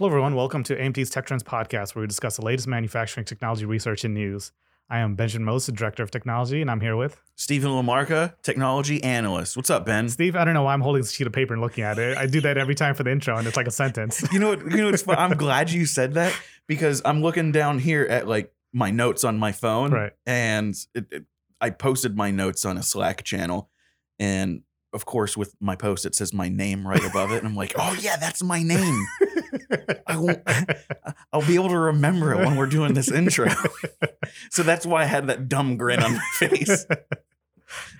Hello, everyone. Welcome to AMT's Tech Trends podcast, where we discuss the latest manufacturing technology research and news. I am Benjamin Moses, Director of Technology, and I'm here with Stephen Lamarca, technology analyst. What's up, Ben? Steve. I don't know why I'm holding this sheet of paper and looking at it. I do that every time for the intro, and it's like a sentence. You know what? You know what's fun? I'm glad you said that because I'm looking down here at like my notes on my phone, Right. and it, it, I posted my notes on a Slack channel, and of course, with my post, it says my name right above it, and I'm like, oh yeah, that's my name. I won't. I'll be able to remember it when we're doing this intro. so that's why I had that dumb grin on my face.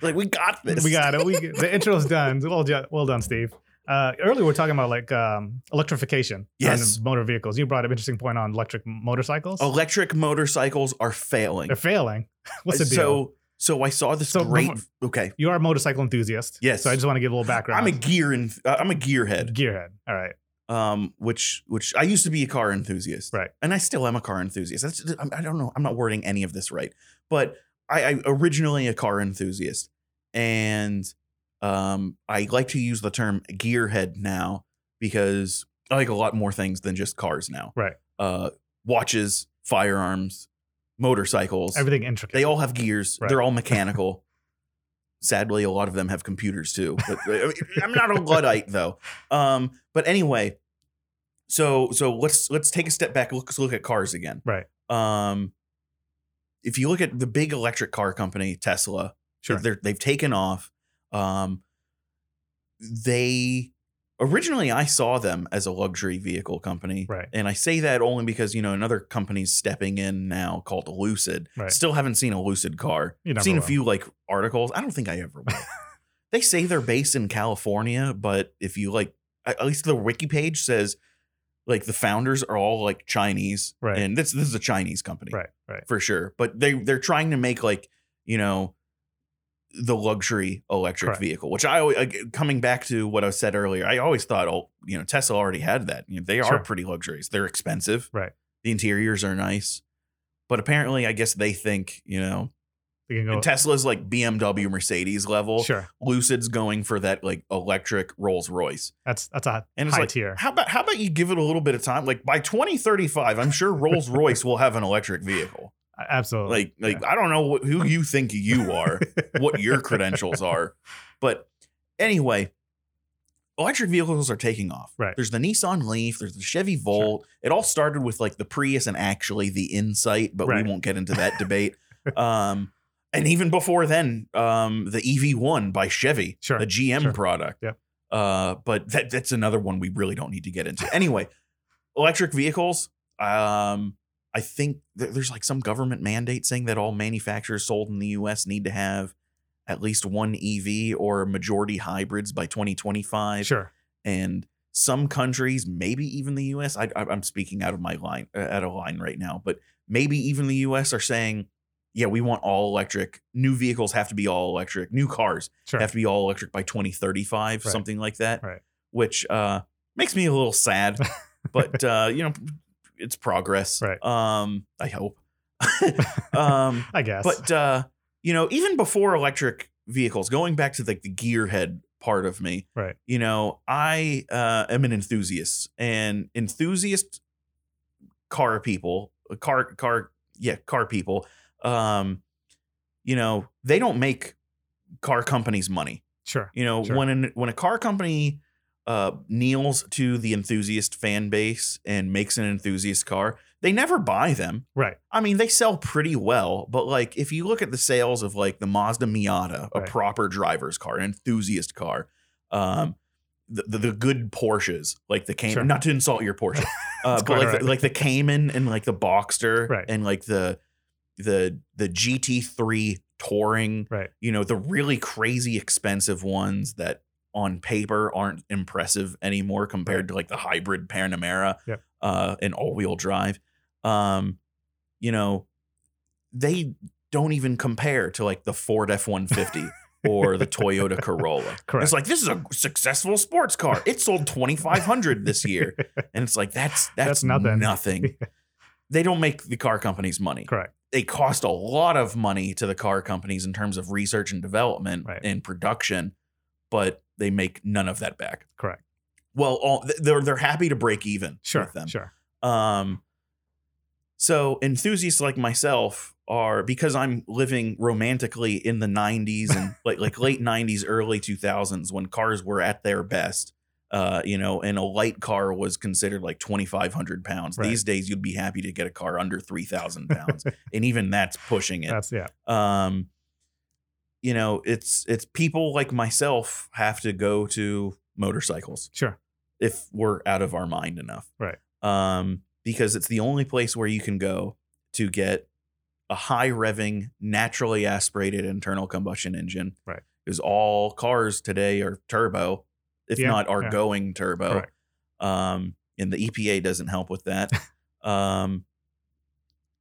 Like we got this. we got it. We the intro's done. Well, jo- well done, Steve. Uh, earlier, we are talking about like um, electrification Yes. motor vehicles. You brought up an interesting point on electric motorcycles. Electric motorcycles are failing. They're failing. What's the deal? So, so I saw this So great. before- okay, you are a motorcycle enthusiast. Yes. So I just want to give a little background. I'm a gear and uh, I'm a gearhead. gearhead. All right. Um, which which I used to be a car enthusiast, Right. And I still am a car enthusiast. That's I'm- don't know. I'm not wording any of this right, but I, I originally a car enthusiast, and um, I like to use the term gearhead now because I like a lot more things than just cars now. Right. Uh, watches, firearms, motorcycles. Everything intricate. They all have gears. Right. They're all mechanical. Sadly, a lot of them have computers too. But I mean, I'm not a luddite though. Um, but anyway, so so let's let's take a step back. Let's look at cars again. Right. Um, if you look at the big electric car company Tesla, Sure. they're, they've taken off. Um, they originally I saw them as a luxury vehicle company, Right. and I say that only because you know another company's stepping in now called Lucid. Right. Still haven't seen a Lucid car. Seen a few like articles. I don't think I ever will. they say they're based in California, but if you like, at least the wiki page says like the founders are all like Chinese, Right. And this this is a Chinese company, Right. Right. for sure. But they they're trying to make like you know the luxury electric Correct. vehicle, which I always ag- coming back to what I said earlier. I always thought, oh, you know, Tesla already had that. You know, they Sure. are pretty luxurious. They're expensive. Right. The interiors are nice, but apparently, I guess they think you know You can go. Tesla's like BMW, Mercedes level. Sure. Lucid's going for that like electric Rolls Royce. That's that's a And it's high like, tier. how about how about you give it a little bit of time? Like by 2035, I'm sure Rolls Royce will have an electric vehicle. Absolutely. Like like I don't know what, who you think you are, what your credentials are, but anyway, electric vehicles are taking off. Right. There's the Nissan Leaf. There's the Chevy Volt. It all started with like the Prius and actually the Insight, but Right. we won't get into that debate. Um, and even before then, um, the EV1 by Chevy, Sure, a GM sure. product. Yep. Uh, but that that's another one we really don't need to get into. Anyway, electric vehicles. Um, I think th- there's like some government mandate saying that all manufacturers sold in the U.S. need to have at least one EV or majority hybrids by 2025 sure. and some countries, maybe even the U.S. I, I, I'm speaking out of my line, uh, out of line right now, but maybe even the U.S. are saying, yeah, we want all electric. New vehicles have to be all electric. New cars Sure. have to be all electric by 2035, Right. something like that. Right. Which uh, makes me a little sad, but uh, you know, it's progress. Right. Um, I hope. um, I guess. but uh, you know, even before electric vehicles, going back to like the gearhead part of me, Right. You know, I uh, am an enthusiast, and enthusiast car people, car car yeah, car people. Um, you know, they don't make car companies money. sure. You know, Sure. when an, when a car company uh, kneels to the enthusiast fan base and makes an enthusiast car, they never buy them. Right. I mean, they sell pretty well, but like if you look at the sales of like the Mazda Miata, a Right. proper driver's car, an enthusiast car, um, the, the, the good Porsches, like the Cayman, Sure. not to insult your Porsche, uh, but like right. the, like the Cayman and like the Boxster Right. and like the the the GT3 touring, Right. you know, the really crazy expensive ones that on paper aren't impressive anymore compared to like the hybrid Panamera Yep. uh, and all-wheel drive. Um, you know, they don't even compare to like the Ford F-150 or the Toyota Corolla. Correct. It's like this is a successful sports car. It sold 2500 this year. And it's like that's that's, That's nothing. nothing. They don't make the car companies money Correct. They cost a lot of money to the car companies in terms of research and development Right. and production, but they make none of that back. Correct. well, all, they're they're happy to break even Sure. with them. Sure. Um, so enthusiasts like myself are because I'm living romantically in the 90s and like like late 90s, early 2000s when cars were at their best. Uh, you know, and a light car was considered like 2,500 pounds. Right. These days, you'd be happy to get a car under 3,000 pounds, and even that's pushing it That's yeah. um you know it's it's people like myself have to go to motorcycles Sure. if we're out of our mind enough Right. um because it's the only place where you can go to get a high revving naturally aspirated internal combustion engine Right. because all cars today are turbo if Yeah, not are yeah. going turbo Correct. um and the epa doesn't help with that um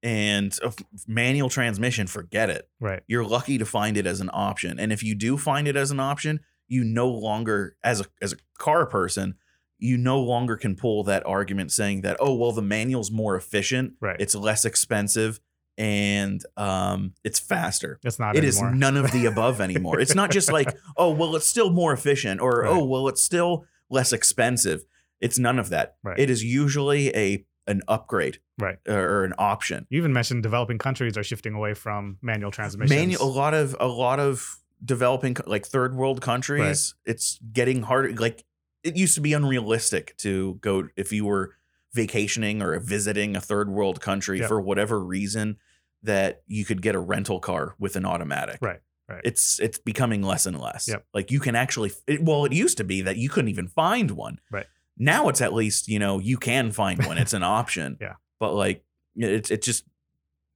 and manual transmission forget it Right. you're lucky to find it as an option. And if you do find it as an option, you no longer as a as a car person, you no longer can pull that argument saying that oh well the manual's more efficient, Right. it's less expensive and um it's faster. It's not It is none of the above anymore. It's not just like oh well it's still more efficient or Right. oh well it's still less expensive. It's none of that. Right. It is usually a an upgrade Right. or, or an option. You even mentioned developing countries are shifting away from manual transmissions. Manual, a lot of a lot of developing like third world countries, it's getting harder. Like it used to be unrealistic to go if you were vacationing or visiting a third world country Yep. for whatever reason that you could get a rental car with an automatic. Right, right. It's it's becoming less and less. Yep. Like you can actually it, well it used to be that you couldn't even find one. Right. Now it's at least, you know, you can find one. It's an option. Yeah. But like it's it just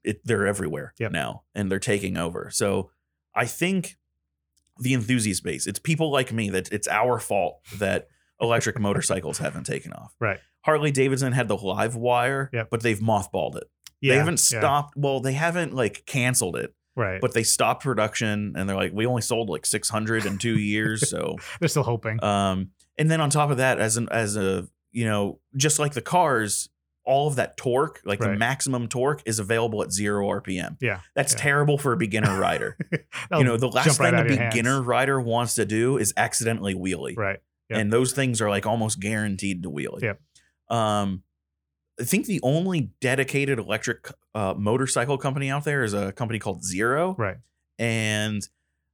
it they're everywhere Yep. now and they're taking over. So I think the enthusiast base, it's people like me that it's our fault that electric motorcycles haven't taken off. Right. Harley Davidson had the LiveWire, Yep. but they've mothballed it. Yeah, they haven't stopped. Well, they haven't like canceled it, Right. but they stopped production and they're like, we only sold like 600 in two years. So, They're still hoping. um, and then on top of that, as an, as a, you know, just like the cars, all of that torque, like the maximum torque is available at zero RPM. Yeah, That's yeah. terrible for a beginner rider. You know, the last jump right thing a beginner rider wants to do is accidentally wheelie. Right. Yep. And those things are like almost guaranteed to wheelie. Yep. Um, I think the only dedicated electric uh, motorcycle company out there is a company called Zero. Right. And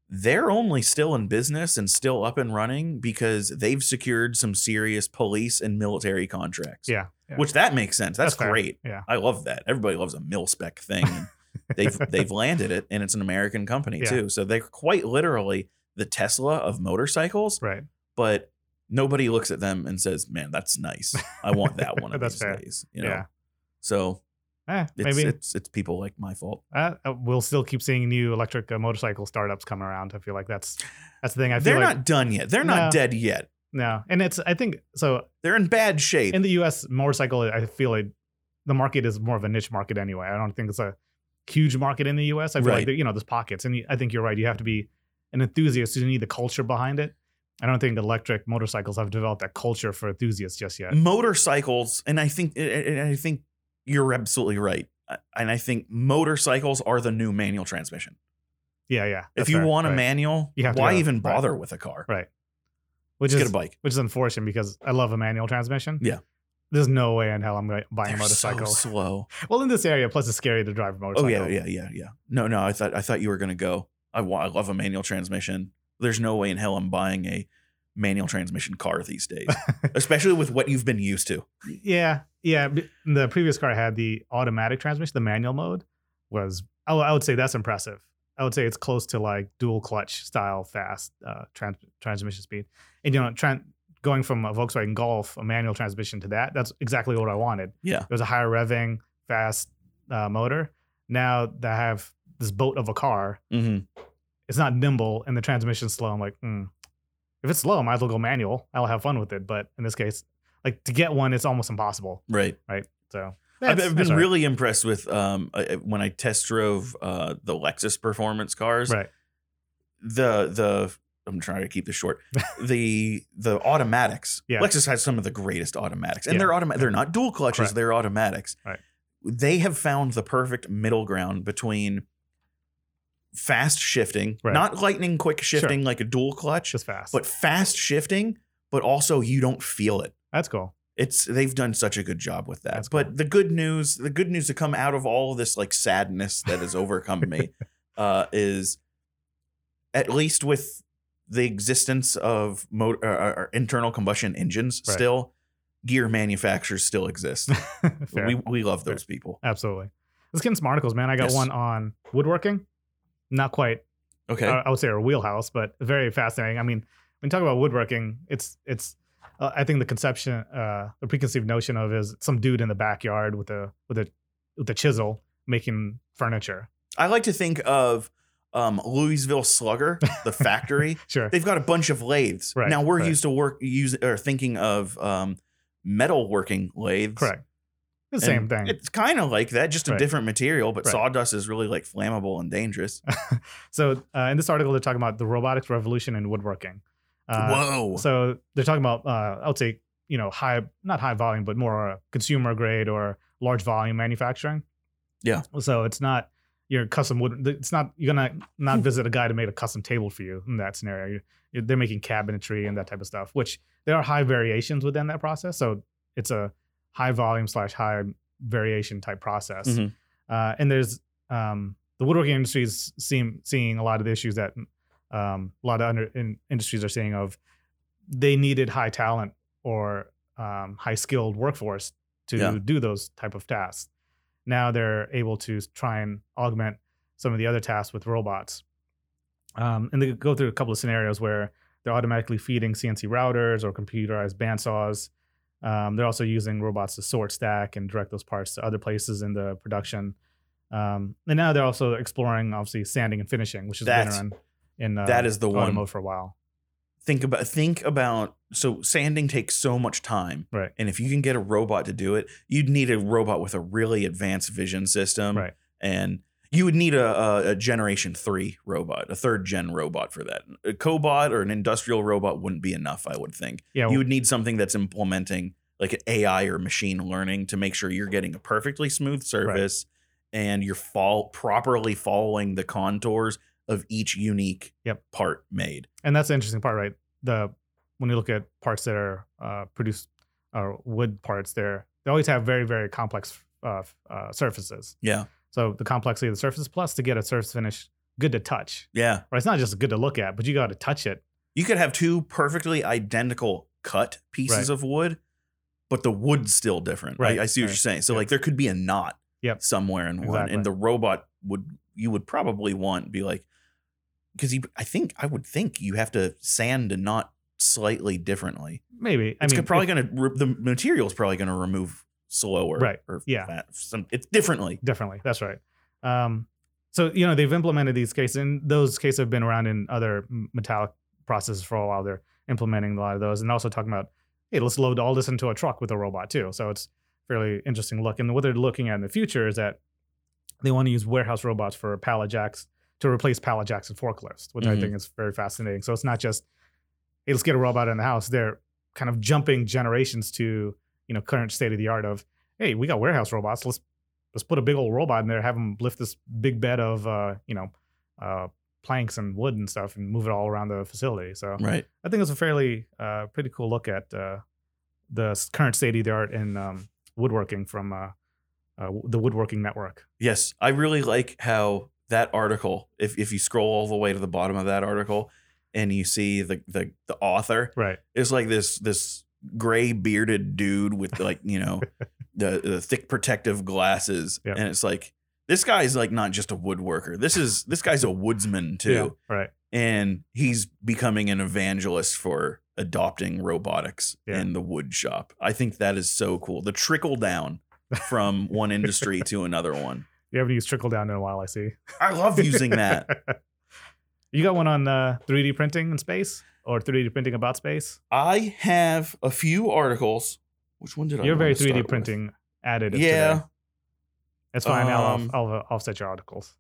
they're only still in business and still up and running because they've secured some serious police and military contracts. Yeah. yeah. Which that makes sense. That's, That's fair. great. Yeah. I love that. Everybody loves a mil spec thing. And they've they've landed it and it's an American company Yeah. too. So they're quite literally the Tesla of motorcycles, Right. but nobody looks at them and says, "Man, that's nice. I want that one of That's these fair. days." You know. Yeah. So Eh, it's, maybe it's it's people like my fault. uh, uh, we'll still keep seeing new electric uh, motorcycle startups come around. I feel like that's that's the thing. I feel They're like not done yet. They're No. not dead yet. no, and it's I think so. They're in bad shape. In the U.S., motorcycle, I feel like the market is more of a niche market anyway. I don't think it's a huge market in the U.S. I feel Right. like you know there's pockets, and I think you're right. You have to be an enthusiast. You need the culture behind it. I don't think electric motorcycles have developed that culture for enthusiasts just yet. motorcycles, and I think and I think you're absolutely right. Uh, and I think motorcycles are the new manual transmission. Yeah, yeah. If you fair, want a right. manual, why even right. bother with a car? Right. which Just is get a bike. which is unfortunate because I love a manual transmission. Yeah. There's no way in hell I'm going to buy a They're motorcycle. so slow. well, in this area, plus it's scary to drive a motorcycle. Oh yeah, yeah, yeah, yeah. No, no. I thought I thought you were gonna go. I. I love a manual transmission. There's no way in hell I'm buying a manual transmission car these days, especially with what you've been used to. Yeah, yeah. The previous car I had the automatic transmission. The manual mode was, I would- I would say that's impressive. I would say it's close to like dual clutch style fast uh, trans- transmission speed. And you know, tran going from a Volkswagen Golf, a manual transmission to that, that's exactly what I wanted. Yeah. It was a higher revving, fast uh, motor. Now that I have this boat of a car, Mm-hmm. It's not nimble and the transmission's slow. I'm like, hmm. if it's slow, I might as well go manual. I'll have fun with it. But in this case, like to get one, it's almost impossible. Right. Right. So I've, that's- I've that's been right. really impressed with um when I test drove uh the Lexus performance cars. right. The the I'm trying to keep this short. the the automatics. Yeah. Lexus has some of the greatest automatics, and Yeah. they're automatic. They're not dual clutches. Correct. They're automatics. Right. They have found the perfect middle ground between fast shifting, Right. not lightning quick shifting like a dual clutch, Just fast. but fast shifting but also you don't feel it. That's cool. It's they've done such a good job with that. That's but cool. the good news, the good news to come out of all of this like sadness that has overcome me, uh, is at least with the existence of motor uh, uh, internal combustion engines Right. still, gear manufacturers still exist. We we love those people. Absolutely. Let's get into some articles, man. I got Yes. one on woodworking. Not quite, Okay. I, I would say, our wheelhouse, but very fascinating. I mean, when you talk about woodworking, it's it's. Uh, I think the conception, uh, the preconceived notion of is some dude in the backyard with a with a with a chisel making furniture. I like to think of um, Louisville Slugger, the factory. Sure. They've got a bunch of lathes. Right, now we're right. used to work use or thinking of um, metal working lathes. Correct. The And same thing. It's kind of like that, just a Right. different material, but Right. sawdust is really like flammable and dangerous. So uh, in this article, they're talking about the robotics revolution in woodworking. Uh, Whoa. So they're talking about, uh, I would say, you know, high, not high volume, but more uh, consumer grade or large volume manufacturing. Yeah. So it's not your custom wood. It's not you're gonna not visit a guy to make a custom table for you in that scenario. You- you- they're making cabinetry and that type of stuff, which there are high variations within that process. So it's a high volume slash high variation type process. Mhm. Uh, and there's um, the woodworking industry is seeing seeing a lot of the issues that um, a lot of under, in, industries are seeing of they needed high talent or um, high skilled workforce to Yeah. do those type of tasks. Now they're able to try and augment some of the other tasks with robots. Um, and they go through a couple of scenarios where they're automatically feeding CNC routers or computerized bandsaws. Um, they're also using robots to sort, stack, and direct those parts to other places in the production. Um, and now they're also exploring, obviously, sanding and finishing, which has That's- been around in uh, that is the one. automotive for a while. Think about think about so sanding takes so much time. Right. And if you can get a robot to do it, you'd need a robot with a really advanced vision system. Right. And you would need a, a, a generation three robot, a third gen robot for that. A cobot or an industrial robot wouldn't be enough, I would think. Yeah, you would need something that's implementing like an AI or machine learning to make sure you're getting a perfectly smooth surface and you're fall properly following the contours of each unique Yep. part made. and that's the interesting part, right? The when you look at parts that are uh, produced or wood parts, they're they always have very very complex uh, uh, surfaces. Yeah. So the complexity of the surface, plus to get a surface finish good to touch, Yeah. right? It's not just good to look at, but you got to touch it. You could have two perfectly identical cut pieces Right. of wood, but the wood's still different. Right, I, I see what right. you're saying. So Yep. like there could be a knot Yep. somewhere in one, and the robot would you would probably want be like because I think I would think you have to sand a knot slightly differently. Maybe I It's mean, probably gonna re- the is probably gonna remove slower, Right. Or Yeah. fat, some it's differently. Definitely, that's right. Um, so you know they've implemented these cases, and those cases have been around in other metallic processes for a while. They're implementing a lot of those, and also talking about, hey, let's load all this into a truck with a robot too. So it's fairly interesting look. And what they're looking at in the future is that they want to use warehouse robots for pallet jacks to replace pallet jacks and forklifts, which I Mhm. think is very fascinating. So it's not just, hey, let's get a robot in the house. They're kind of jumping generations to you know current state of the art of, hey, we got warehouse robots. Let's let's put a big old robot in there, have them lift this big bed of uh, you know uh, planks and wood and stuff, and move it all around the facility. So Right. I think it's a fairly uh, pretty cool look at uh, the current state of the art in um, woodworking from uh, uh, the woodworking network. Yes, I really like how that article. If if you scroll all the way to the bottom of that article, and you see the the the author, Right. it's like this this gray bearded dude with like you know the, the thick protective glasses, and it's like this guy's like not just a woodworker. This is this guy's a woodsman too, Yeah. Right. and he's becoming an evangelist for adopting robotics Yeah. in the wood shop. I think that is so cool. The trickle down from one industry to another one. You haven't used trickle down in a while, I see. I love using that. you got one on uh, 3D printing in space or 3D printing about space? I have a few articles. Which one did I? You're very wanna 3D with? printing additive. Yeah. Today. It's fine. I'll, Um, I'll, I'll offset your articles.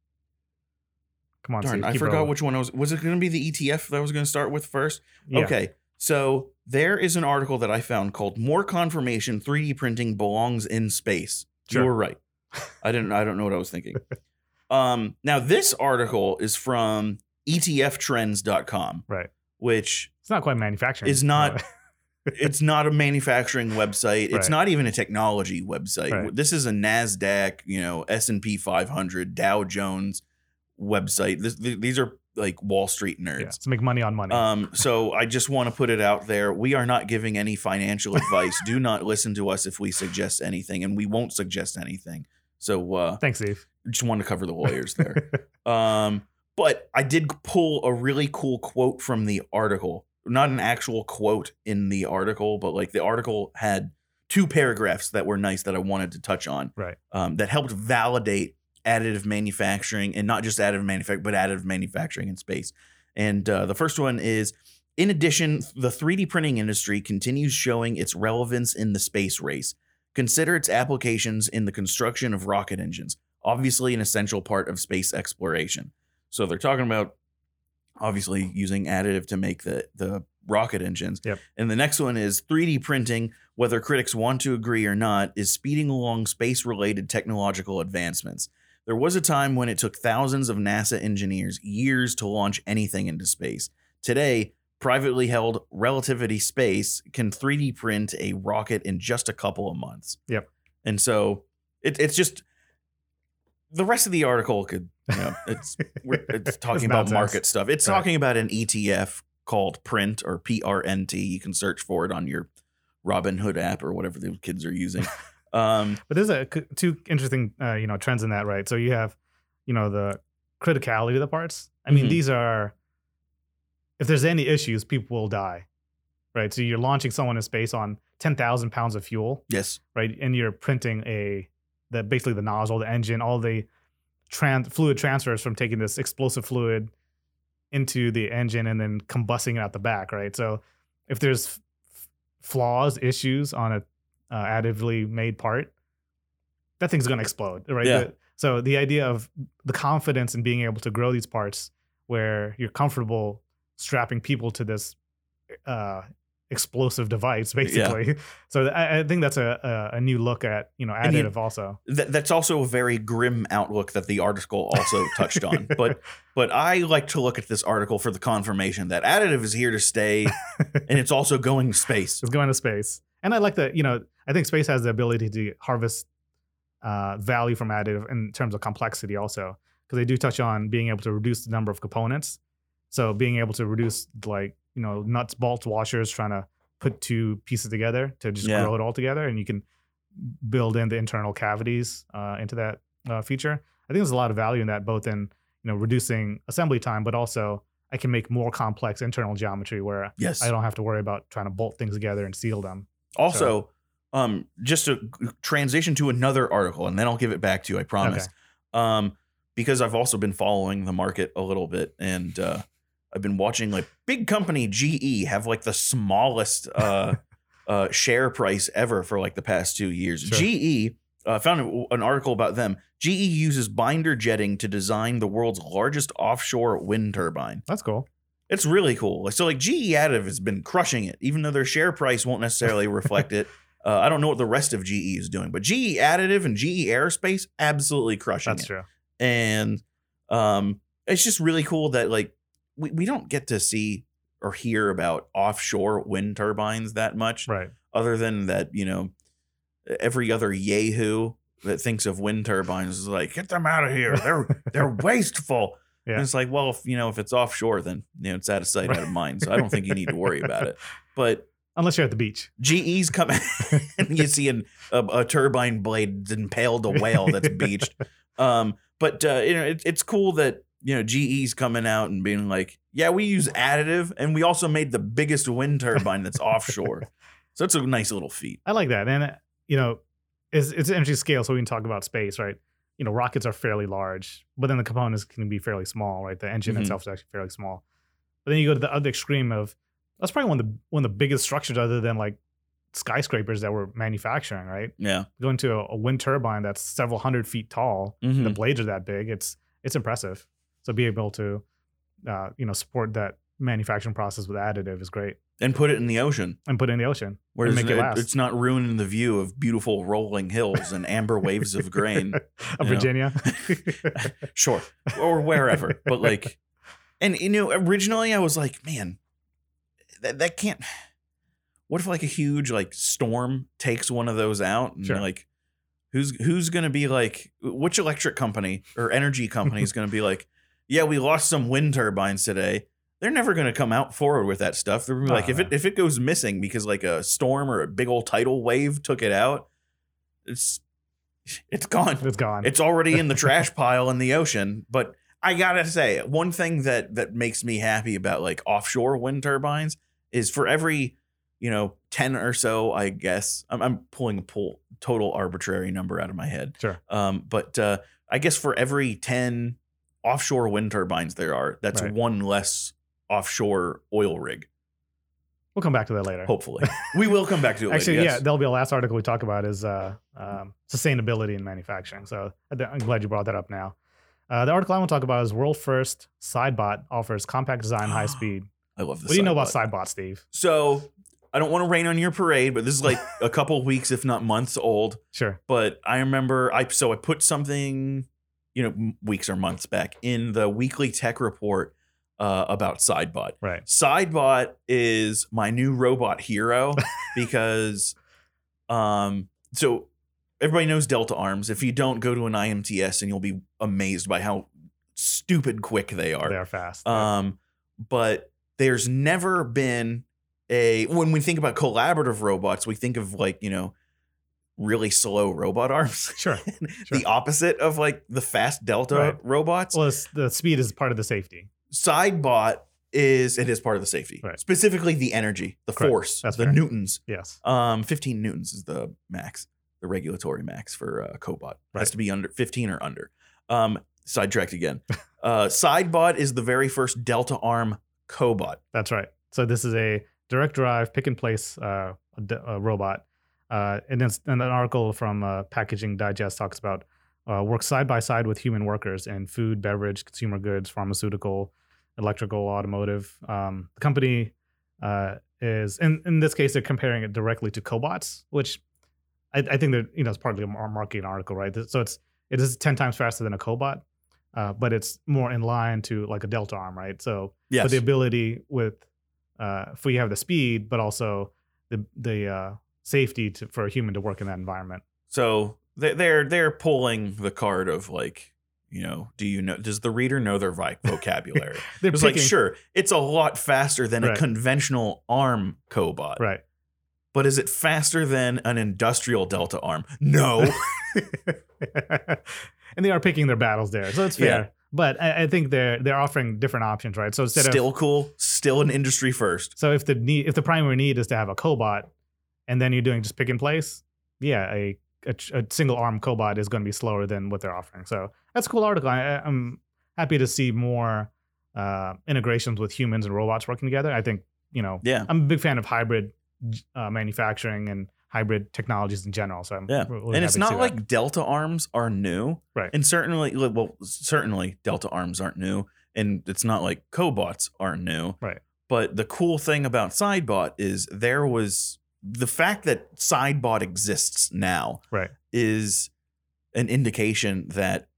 Come on, Darn, Steve, I forgot rolling. which one I was. Was it going to be the ETF that I was going to start with first? Yeah. Okay. So there is an article that I found called "More Confirmation: 3D Printing Belongs in Space." Sure. You were right. I didn't. I don't know what I was thinking. um. Now this article is from ETFTrends.com, Right. Which It's not quite manufacturing. Is not- it's not a manufacturing website. It's Right. not even a technology website. Right. This is a Nasdaq, you know, S and P 500, Dow Jones website. This, th- these are like Wall Street yeah, nerds. to make money on money. Um, so I just want to put it out there. We are not giving any financial advice. Do not listen to us if we suggest anything, and we won't suggest anything. So uh, Thanks, Steve. just want to cover the lawyers there. Um, but I did pull a really cool quote from the article. Not an actual quote in the article, but like the article had two paragraphs that were nice that I wanted to touch on. Right. Um, that helped validate additive manufacturing and not just additive manufacturing, but additive manufacturing in space. And uh, the first one is in addition, the 3D printing industry continues showing its relevance in the space race. Consider its applications in the construction of rocket engines, obviously an essential part of space exploration. So they're talking about obviously using additive to make the the rocket engines. Yep. And the next one is 3D printing, whether critics want to agree or not, is speeding along space related technological advancements. There was a time when it took thousands of NASA engineers years to launch anything into space. Today, privately held Relativity Space can 3D print a rocket in just a couple of months. Yep. And so it, it's just the rest of the article could, you know, it's we're, it's talking It's about market stuff. It's Right. talking about an ETF called Print or PRNT. You can search for it on your Robinhood app or whatever the kids are using. Um, But there's a two interesting uh, you know trends in that, right? So you have you know the criticality of the parts. I mean, Mhm. these are if there's any issues, people will die, right? So you're launching someone in space on ten thousand pounds of fuel, yes. right? And you're printing a the basically the nozzle, the engine, all the trans fluid transfers from taking this explosive fluid into the engine and then combusting it out the back, right? So if there's f- flaws, issues on a uh, additively made part, that thing's going to explode, right? Yeah. The- so the idea of the confidence in being able to grow these parts where you're comfortable strapping people to this uh, explosive device, basically. So I, I think that's a, a a new look at you know And you- additive also. Th- that's also a very grim outlook that the article also touched on. But but I like to look at this article for the confirmation that additive is here to stay, and it's also going to space. It's going to space. And I like that, you know, I think space has the ability to harvest uh, value from additive in terms of complexity also, because they do touch on being able to reduce the number of components. So being able to reduce like, you know, nuts, bolts, washers, trying to put two pieces together to just Yeah. grow it all together. And you can build in the internal cavities uh, into that uh, feature. I think there's a lot of value in that, both in, you know, reducing assembly time, but also I can make more complex internal geometry where Yes. I don't have to worry about trying to bolt things together and seal them. Also, um, just to transition to another article, and then I'll give it back to you. I promise. Um, because I've also been following the market a little bit, and uh, I've been watching like big company GE have like the smallest uh, uh, share price ever for like the past two years. Sure. GE uh, found an article about them. GE uses binder jetting to design the world's largest offshore wind turbine. That's cool. It's really cool. So like GE Additive has been crushing it, even though their share price won't necessarily reflect it. Uh, I don't know what the rest of GE is doing, but GE Additive and GE Aerospace absolutely crushing That's it. true. And um, it's just really cool that like we, we don't get to see or hear about offshore wind turbines that much, Right. other than that you know every other yahoo that thinks of wind turbines is like get them out of here. They're they're wasteful. Yeah. And it's like, well, if you know, if it's offshore, then you know it's out of sight, out of mind. So I don't think you need to worry about it. But Unless you're at the beach. GE's coming, and you see an, a, a turbine blade impaled a whale that's beached. Um, but uh, you know, it, it's cool that you know GE's coming out and being like, yeah, we use additive, and we also made the biggest wind turbine that's offshore. So it's a nice little feat. I like that. And, uh, you know, it's, it's an interesting scale. So we can talk about space, right? You know, rockets are fairly large, but then the components can be fairly small, right? The engine Mhm. itself is actually fairly small. But then you go to the other extreme of that's probably one of the one of the biggest structures other than like skyscrapers that we're manufacturing, right? Yeah. Going to a, a wind turbine that's several hundred feet tall, Mhm. the blades are that big. It's it's impressive. So be able to, uh, you know, support that manufacturing process with additive is great, And put it in the ocean. and put it in the ocean Where and it's, make it last. it's not ruining the view of beautiful rolling hills and amber waves of grain. of. Virginia. Sure. Or wherever. but like and you know, originally I was like, man, that, that can't what if like a huge like storm takes one of those out and Sure. like who's who's gonna be like which electric company or energy company is gonna be like, yeah, we lost some wind turbines today. They're never gonna come out forward with that stuff. They're gonna be like, Oh, if it if it goes missing because like a storm or a big old tidal wave took it out, it's it's gone. It's gone. It's already in the trash pile in the ocean. But I gotta say, one thing that that makes me happy about like offshore wind turbines is for every, you know, ten or so, I guess I'm, I'm pulling a pull total arbitrary number out of my head. Sure. Um, but uh, I guess for every ten offshore wind turbines there are, that's Right. one less offshore oil rig. we'll come back to that later. Hopefully, we will come back to it. Actually, later, yeah, yes. there'll be a last article we talk about is uh, um, sustainability in manufacturing. So th- I'm glad you brought that up now. Uh, the article I want to talk about is world first Sidebot offers compact design, high speed. I love this. What do you know about Sidebot. Sidebot, Steve? So I don't want to rain on your parade, but this is like a couple weeks, if not months old. Sure. But I remember I so I put something, you know, weeks or months back in the weekly tech report uh, about Sidebot. Right. Sidebot is my new robot hero because, um, so everybody knows Delta Arms. If you don't, go to an IMTS and you'll be amazed by how stupid quick they are. They are fast. Um, but there's never been a when we think about collaborative robots, we think of like, you know, really slow robot arms. sure. sure. the opposite of like the fast Delta Right. robots. Well, the speed is part of the safety. Sidebot is it is part of the safety. Right. Specifically the energy, the Correct. force, That's the fair. newtons. Yes. Um 15 newtons is the max, the regulatory max for uh, cobot. Right. Has to be under 15 or under. Um sidetracked again. uh Sidebot is the very first Delta arm cobot. That's right. So this is a direct drive pick and place uh, a a robot. Uh, and then an article from uh, Packaging Digest talks about uh, works side by side with human workers in food, beverage, consumer goods, pharmaceutical, electrical, automotive. Um, the company uh, is in in this case they're comparing it directly to cobots, which I, I think that you know it's partly a marketing article, right? So it's it is ten times faster than a cobot, uh, but it's more in line to like a Delta arm, right? So Yes. the ability with uh for you have the speed but also the the uh safety to, for a human to work in that environment So they- they're they're pulling the card of like, you know, do you know? Does the reader know their vocabulary? they're It's like sure, it's a lot faster than a conventional arm cobot, right but is it faster than an industrial Delta arm? No. and they are picking their battles there so it's fair Yeah. but I, I think they're they're offering different options right so instead of still cool, still an industry first. so if the need if the primary need is to have a cobot and then you're doing just pick and place yeah a a, a single arm cobot is going to be slower than what they're offering so that's a cool article I, i'm happy to see more uh, integrations with humans and robots working together i think you know Yeah. i'm a big fan of hybrid uh, manufacturing and hybrid technologies in general so i'm Yeah. really and it's happy to see not that. like Delta arms are new. Right. And certainly well, certainly Delta arms aren't new. And it's not like cobots aren't new. Right. But the cool thing about Sidebot is there was the fact that Sidebot exists now right is an indication that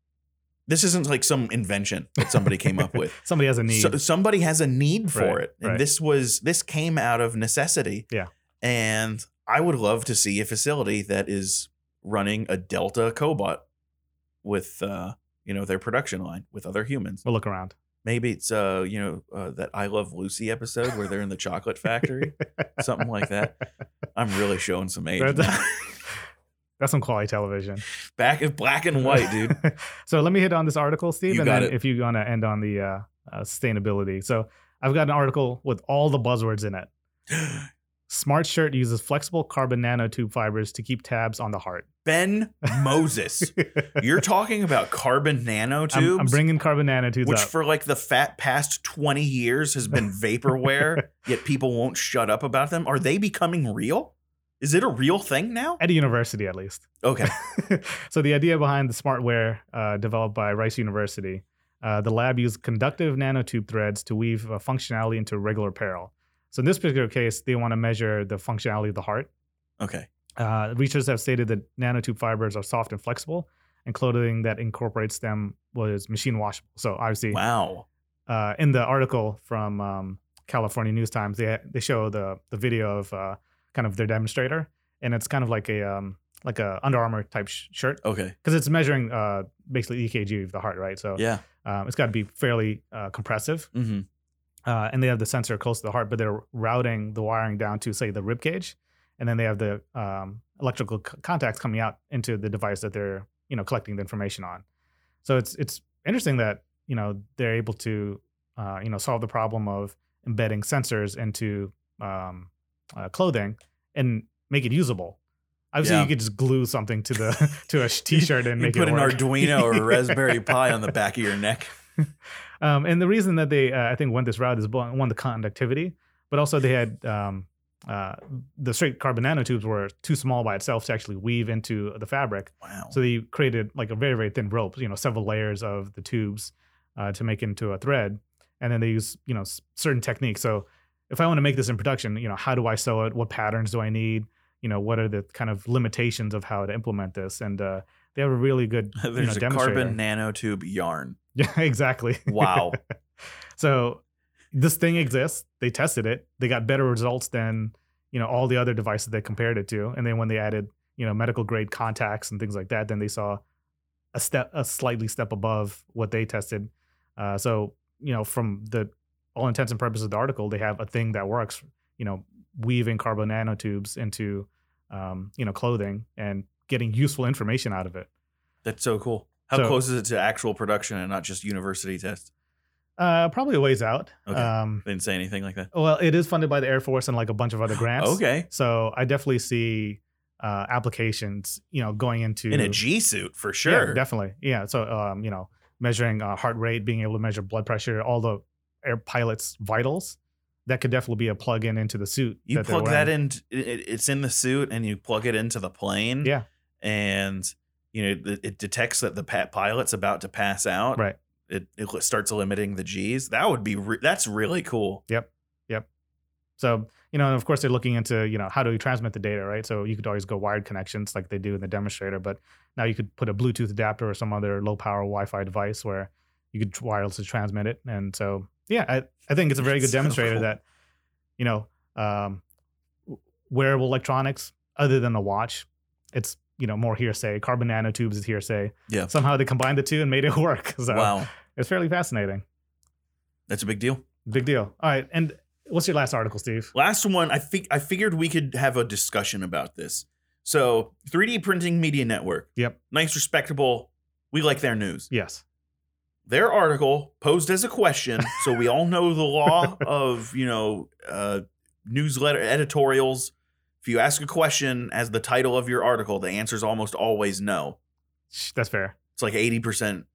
this isn't like some invention that somebody came up with. somebody has a need So, somebody has a need for Right, it. And right. this was this came out of necessity. Yeah. And I would love to see a facility that is running a Delta Cobot with uh, you know, their production line with other humans. we'll look around Maybe it's uh, you know, uh, that I Love Lucy episode where they're in the chocolate factory. Something like that. I'm really showing some age. That's- that's some quality television Back in black and white, dude. so let me hit on this article, Steve, You and then it. if you want to end on the uh, uh, sustainability. So I've got an article with all the buzzwords in it. Smart Shirt uses flexible carbon nanotube fibers to keep tabs on the heart. Ben Moses. You're talking about carbon nanotubes? I'm, I'm bringing carbon nanotubes which up. for like the fat past 20 years has been vaporware yet people won't shut up about them are they becoming real is it a real thing now at a university, at least. okay so the idea behind the smartware uh, developed by Rice University, uh, the lab used conductive nanotube threads to weave uh, functionality into regular apparel. So in this particular case, they want to measure the functionality of the heart. okay Uh, researchers have stated that nanotube fibers are soft and flexible, and clothing that incorporates them was machine washable. So obviously, wow uh, in the article from um, California News Times, they they show the the video of uh, kind of their demonstrator, and it's kind of like a um, like a Under Armour type sh- shirt Okay. because it's measuring uh, basically EKG of the heart, right? So Yeah. um, it's got to be fairly uh, compressive, Mm-hmm. Uh, and they have the sensor close to the heart, but they're routing the wiring down to say the rib cage, and then they have the um, electrical c- contacts coming out into the device that they're you know collecting the information on. So it's it's interesting that you know they're able to uh, you know solve the problem of embedding sensors into um, uh, clothing and make it usable. Obviously, Yeah. you could just glue something to the to a sh- t-shirt and you make put it an. Arduino or a Raspberry Pi on the back of your neck. Um, and the reason that they, uh, I think, went this route is one, the conductivity, but also they had um, uh, the straight carbon nanotubes were too small by itself to actually weave into the fabric. Wow. So they created like a very, very thin rope, you know, several layers of the tubes uh, to make into a thread. And then they use, you know, s- certain techniques. So if I want to make this in production, you know, how do I sew it? What patterns do I need? You know, what are the kind of limitations of how to implement this? And uh, they have a really good, you know, There's a carbon nanotube yarn. Yeah, exactly. Wow. so this thing exists. They tested it. They got better results than you know all the other devices they compared it to. And then when they added you know medical grade contacts and things like that, then they saw a step, a slightly step above what they tested. Uh, so you know from the all intents and purposes of the article, they have a thing that works. You know, weaving carbon nanotubes into um, you know clothing and getting useful information out of it. That's so cool. How So- close is it to actual production and not just university tests? Uh, probably a ways out. Okay. Um, They didn't say anything like that. Well, it is funded by the Air Force and like a bunch of other grants. Okay. So I definitely see uh, applications, you know, going into In a G suit for Yeah, sure. definitely. Yeah. So um, you know, measuring uh, heart rate, being able to measure blood pressure, all the air pilots' vitals. That could definitely be a plug-in into the suit. you that plug that in. It, it's in the suit, and you plug it into the plane. Yeah. And you know it, it detects that the pilot's about to pass out. Right. It it starts limiting the G's. That would be. Re- that's really cool. Yep. Yep. So you know, and of course, they're looking into you know how do we transmit the data, right? So you could always go wired connections like they do in the demonstrator, but now you could put a Bluetooth adapter or some other low power Wi-Fi device where you could wirelessly transmit it. And so yeah, I, I think it's a very good That's so demonstrator cool. that you know um, wearable electronics other than a watch, it's you know more hearsay. Carbon nanotubes is hearsay. Yeah. Somehow they combined the two and made it work. So Wow. it's fairly fascinating. That's a big deal. Big deal. All right, and what's your last article, Steve? Last one, I think I figured we could have a discussion about this. So, 3D Printing Media Network. Yep. Nice, respectable. We like their news. Yes. Their article posed as a question, so we all know the law of you know uh, newsletter editorials. If you ask a question as the title of your article, the answer is almost always no. That's fair. It's like eighty percent.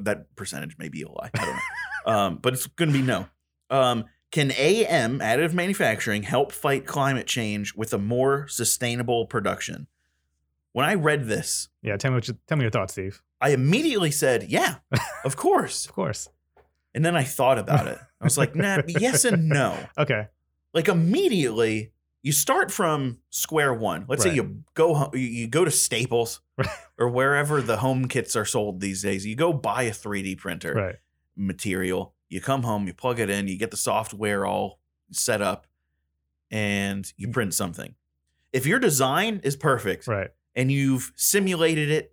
That percentage may be a lie. I don't know, um, but it's going to be no. Um, can AM additive manufacturing help fight climate change with a more sustainable production? When I read this, Yeah, tell me what you, tell me your thoughts, Steve. I immediately said, "Yeah, of course." Of course. And then I thought about it. I was like, "Nah, yes and no." Okay. Like immediately, you start from square one. Let's say you go you- go to Staples Right. or wherever the home kits are sold these days. You go buy a 3D printer. Right. material. You come home, you plug it in, you get the software all set up, and you print something. If your design is perfect Right. and you've simulated it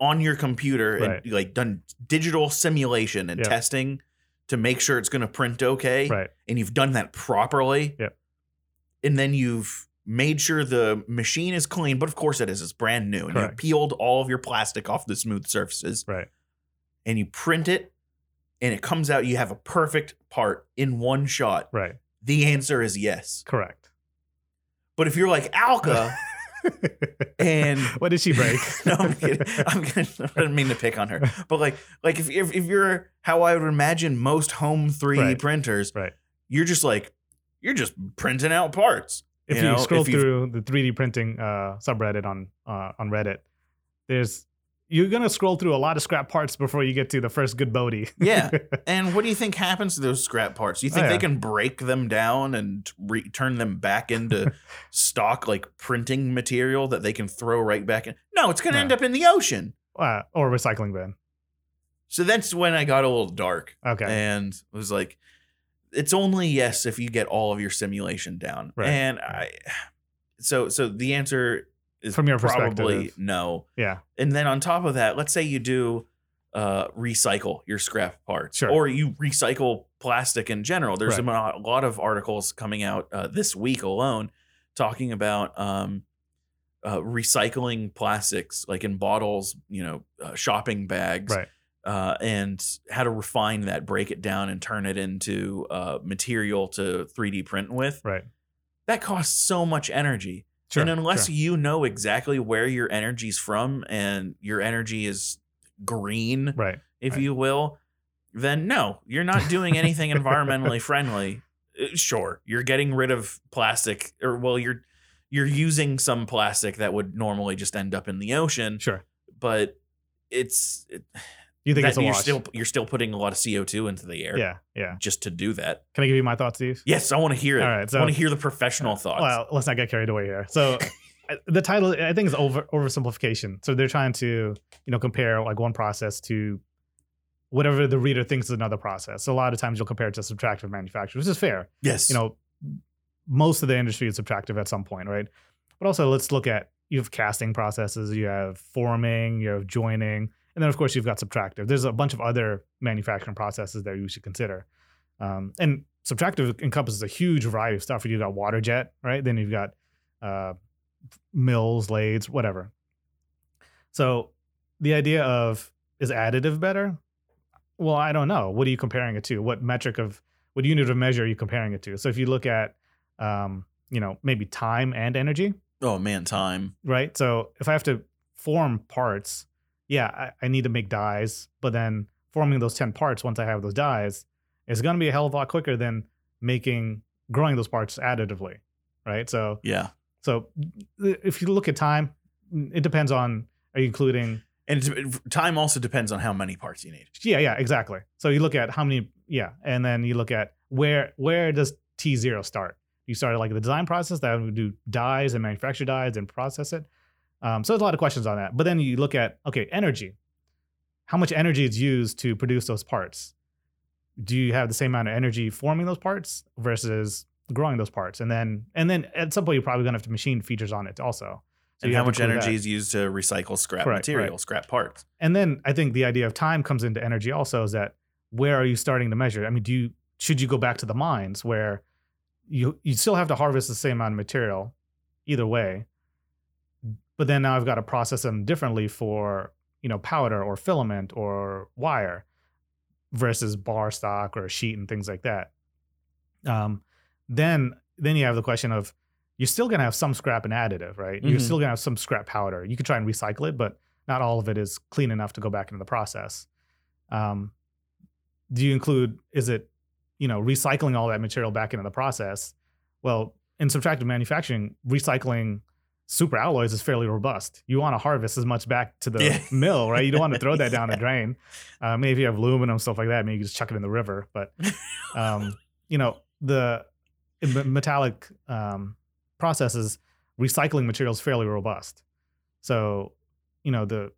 on your computer Right. and like done digital simulation and Yep. testing to make sure it's going to print okay, Right. and you've done that properly, Yep. And then you've made sure the machine is clean, but of course it is, it's brand new, and you peeled all of your plastic off the smooth surfaces Right. and you print it and it comes out you have a perfect part in one shot Right. the answer is yes Correct. but if you're like alka and what did she break? no i'm kidding i'm kidding i didn't mean to pick on her but like like if, if, if you're how i would imagine most home 3d Right. printers Right. you're just like you're just printing out parts If You you, know, scroll if through the 3D printing uh, subreddit on uh, on Reddit, there's you're gonna scroll through a lot of scrap parts before you get to the first good Bodhi. Yeah. and what do you think happens to those scrap parts? Do you think Oh, they can break them down and re- turn them back into stock like printing material that they can throw right back in? No, it's going to No. end up in the ocean. uh, or recycling bin. So that's when I got a little dark Okay. and was like, it's only yes if you get all of your simulation down. Right. And I so so the answer is From your probably no. Yeah. And then on top of that, let's say you do uh, recycle your scrap parts, Sure. or you recycle plastic in general. There's Right. a lot of articles coming out uh, this week alone talking about um, uh, recycling plastics, like in bottles, you know, uh, shopping bags, Right. Uh, and how to refine that, break it down, and turn it into uh, material to 3D print with. Right. That costs so much energy. Sure. and unless sure. you know exactly where your energy's from and your energy is green, right. if right. you will, then no, you're not doing anything environmentally friendly. Uh, Sure, you're getting rid of plastic, or well, you're you're using some plastic that would normally just end up in the ocean, Sure. but it's it, You think that it's a you're wash? still you're still putting a lot of CO two into the air, yeah. Yeah. just to do that. Can I give you my thoughts, Steve? Yes, I want to hear it. All right, I want to hear the professional thoughts. Well, let's not get carried away here. So the title I think is over oversimplification. So they're trying to, you know, compare like one process to whatever the reader thinks is another process. So a lot of times you'll compare it to subtractive manufacturing, which is fair. yes, You know, most of the industry is subtractive at some point, right? But also let's look at you have casting processes, you have forming, you have joining, and then of course you've got subtractive. There's a bunch of other manufacturing processes that you should consider. Um, and subtractive encompasses a huge variety of stuff. You've got water jet, right? Then you've got uh, mills, lathes, whatever. So the idea of is additive better? Well, I don't know. What are you comparing it to? What metric of what unit of measure are you comparing it to? So if you look at, um, you know, maybe time and energy, oh man, time. right? So if I have to form parts, yeah, I, I need to make dies, but then forming those 10 parts once I have those dies is going to be a hell of a lot quicker than making growing those parts additively, right? So Yeah, so if you look at time, mm, it depends on are you including and time also depends on how many parts you need. yeah yeah exactly. So you look at how many yeah, and then you look at where where does T zero start? You start at like the design process that would do dies and manufacture dies and process it. Um, so there's a lot of questions on that. But then you look at okay energy, how much energy is used to produce those parts? Do you have the same amount of energy forming those parts versus growing those parts? And then and then at some point you're probably gonna have to machine features on it also. So and how much energy that. is used to recycle scrap Correct, material, right. scrap parts. And then I think the idea of time comes into energy also is that where are you starting to measure? I mean, do you should you go back to the mines where you you still have to harvest the same amount of material either way, but then now I've got to process them differently for you know powder or filament or wire versus bar stock or sheet and things like that. Um, then then you have the question of you're still gonna have some scrap and additive, right? You're Mhm. still gonna have some scrap powder. You can try and recycle it, but not all of it is clean enough to go back into the process. Um, do you include is it you know recycling all that material back into the process? Well, in subtractive manufacturing, recycling super alloys is fairly robust. You want to harvest as much back to the Yeah. mill, right? You don't want to throw that down the drain. Uh, maybe if you have aluminum stuff like that, maybe you just chuck it in the river. But um, you know the metallic um, processes, recycling material is fairly robust. So you know the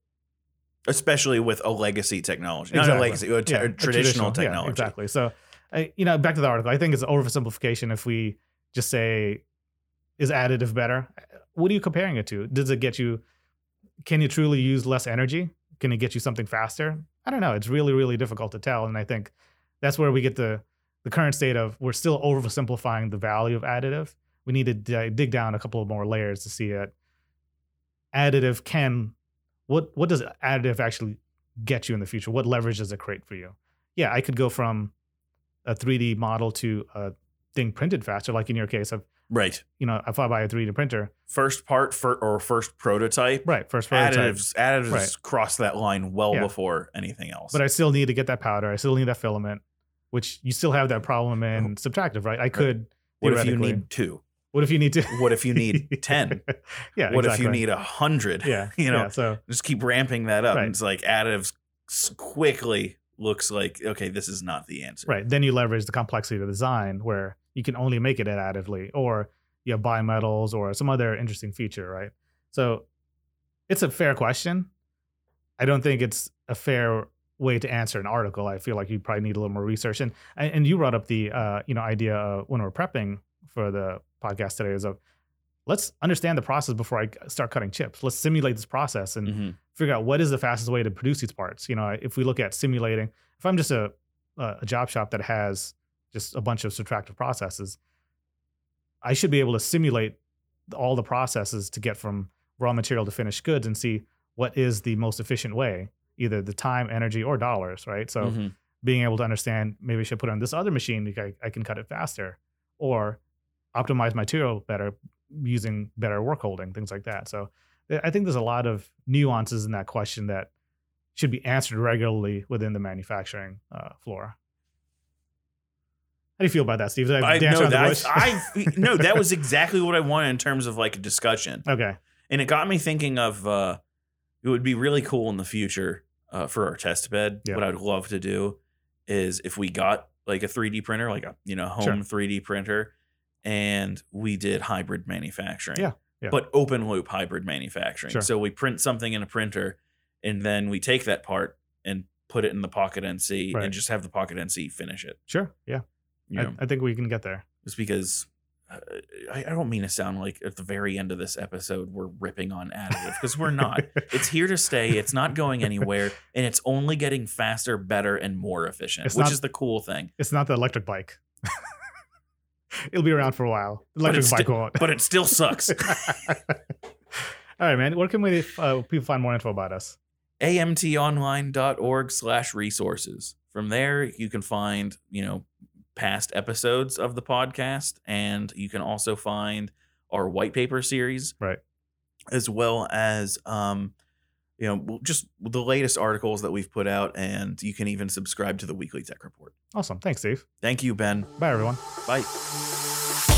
especially with a legacy technology, not a Exactly. legacy, a, t- yeah, a traditional, yeah, technology. exactly. So, I, you know, back to the article. I think it's oversimplification if we just say, "Is additive better?" What are you comparing it to? Does it get you? Can you truly use less energy? Can it get you something faster? I don't know. It's really, really difficult to tell, and I think that's where we get the the current state of we're still oversimplifying the value of additive. We need to di- dig down a couple of more layers to see that additive can what what does additive actually get you in the future? What leverage does it create for you? Yeah, I could go from a 3D model to a thing printed faster, like in your case of Right. you know if I buy a 3D printer, First part for or first prototype. right? First prototype, Additives, additives Right. cross that line well Yeah. before anything else. but I still need to get that powder. I still need that filament, which you still have that problem oh. in subtractive, right? I could. what if you need two? What if you need to? What if you need 10? yeah. what exactly. if you need a hundred? Yeah. you know, yeah, so just keep ramping that up. Right. And it's like additives quickly looks like okay, this is not the answer. Right. Then you leverage the complexity of the design where you can only make it additively, or you have bimetals or some other interesting feature, right? So it's a fair question. I don't think it's a fair way to answer an article. I feel like you probably need a little more research. And and you brought up the uh, you know idea uh, when we're prepping for the podcast today is of let's understand the process before I start cutting chips. Let's simulate this process and Mhm. figure out what is the fastest way to produce these parts. You know, if we look at simulating, if I'm just a a a job shop that has just a bunch of subtractive processes, I should be able to simulate all the processes to get from raw material to finished goods and see what is the most efficient way, either the time, energy, or dollars, right? So Mhm. being able to understand maybe I should put it on this other machine because I, I can cut it faster, or optimize material better using better work holding, things like that. So I- I think there's a lot of nuances in that question that should be answered regularly within the manufacturing uh, floor. How do you feel about that, Steve? Did I I dance know around the that. bush? I no, that was exactly what I wanted in terms of like a discussion, okay. and it got me thinking of. uh It would be really cool in the future uh, for our test bed. Yeah. What I'd love to do is if we got like a 3D printer, like a you know home 3D printer, and we did hybrid manufacturing. Yeah, yeah. But open loop hybrid manufacturing. Sure. So we print something in a printer, and then we take that part and put it in the Pocket NC Right. and just have the Pocket NC finish it. Sure. Yeah. You I, know? I think we can get there. It's because uh, I, I don't mean to sound like at the very end of this episode we're ripping on additive because we're not. it's here to stay. It's not going anywhere, and it's only getting faster, better, and more efficient, It's which not- is the cool thing. it's not the electric bike. It'll be around for a while. The electric bike sti- won't. But it still sucks. All right, man. Where can we uh, people find more info about us? amtonline.org slash resources. From there, you can find, you know, past episodes of the podcast, and you can also find our white paper series. Right. As well as, um, you know, just the latest articles that we've put out, and you can even subscribe to the weekly tech report. Awesome. Thanks, Steve. Thank you, Ben. Bye, everyone. Bye.